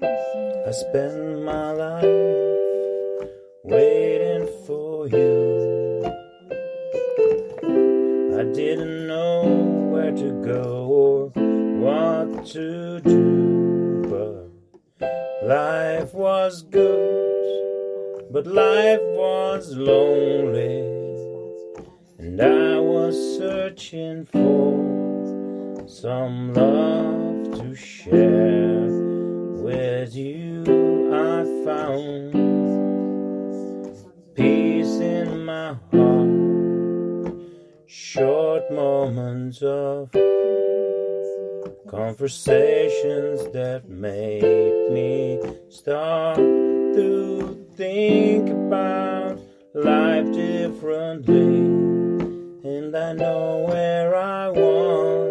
I spend my life waiting for you. I didn't know where to go or what to do, but life was good, but life was lonely, and I was searching for some love to share with you. I found peace in my heart, short moments of conversations that made me start to think about life differently. And I know where I want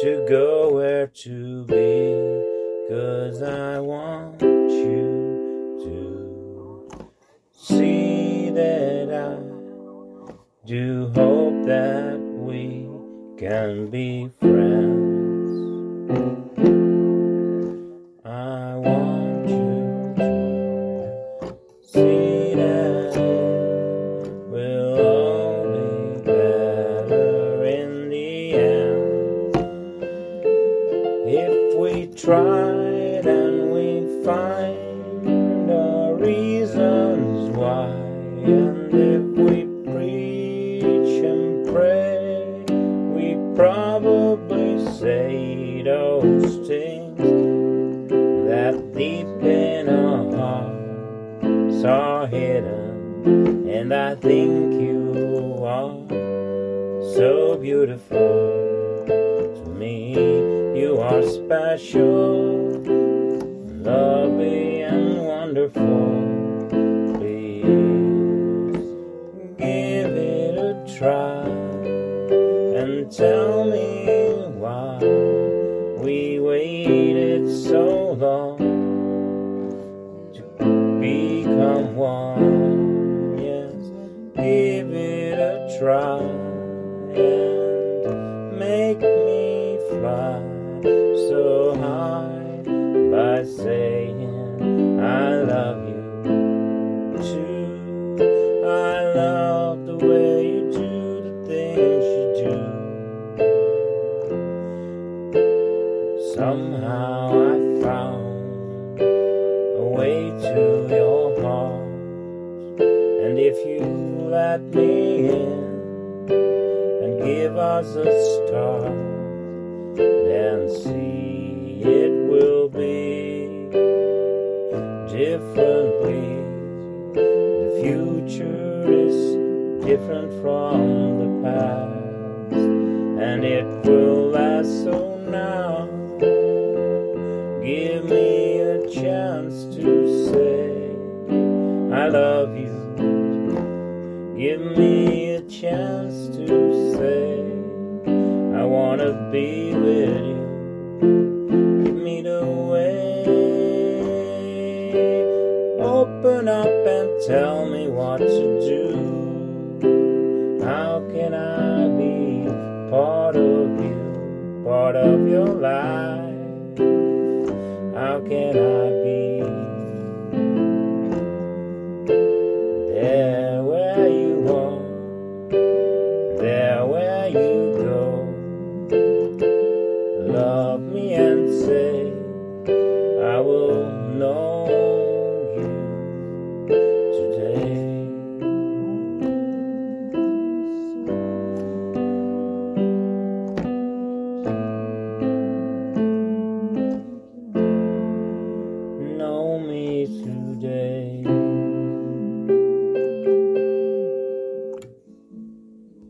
to go, where to be, cause I want you to see that I do hope that we can be friends. Tried and we find our reasons why, and if we preach and pray, we probably say those things that deep in our hearts are hidden, and I think you are so beautiful to me. You are special, lovely, and wonderful. Please give it a try and tell me why we waited so long to become one. Yes, give it a try and make me fly so high saying I love you too. I love the way you do the things you do. Somehow I found a way to your heart, and if you let me in and give us a start, then see differently. The future is different from the past, and it will last. So now, give me a chance to say I love you. Give me a chance to say I wanna be with you. Up and tell me what to do. How can I be part of you, part of your life? How can I be there where you are, there where you go? Love me and say, I will know Know me today.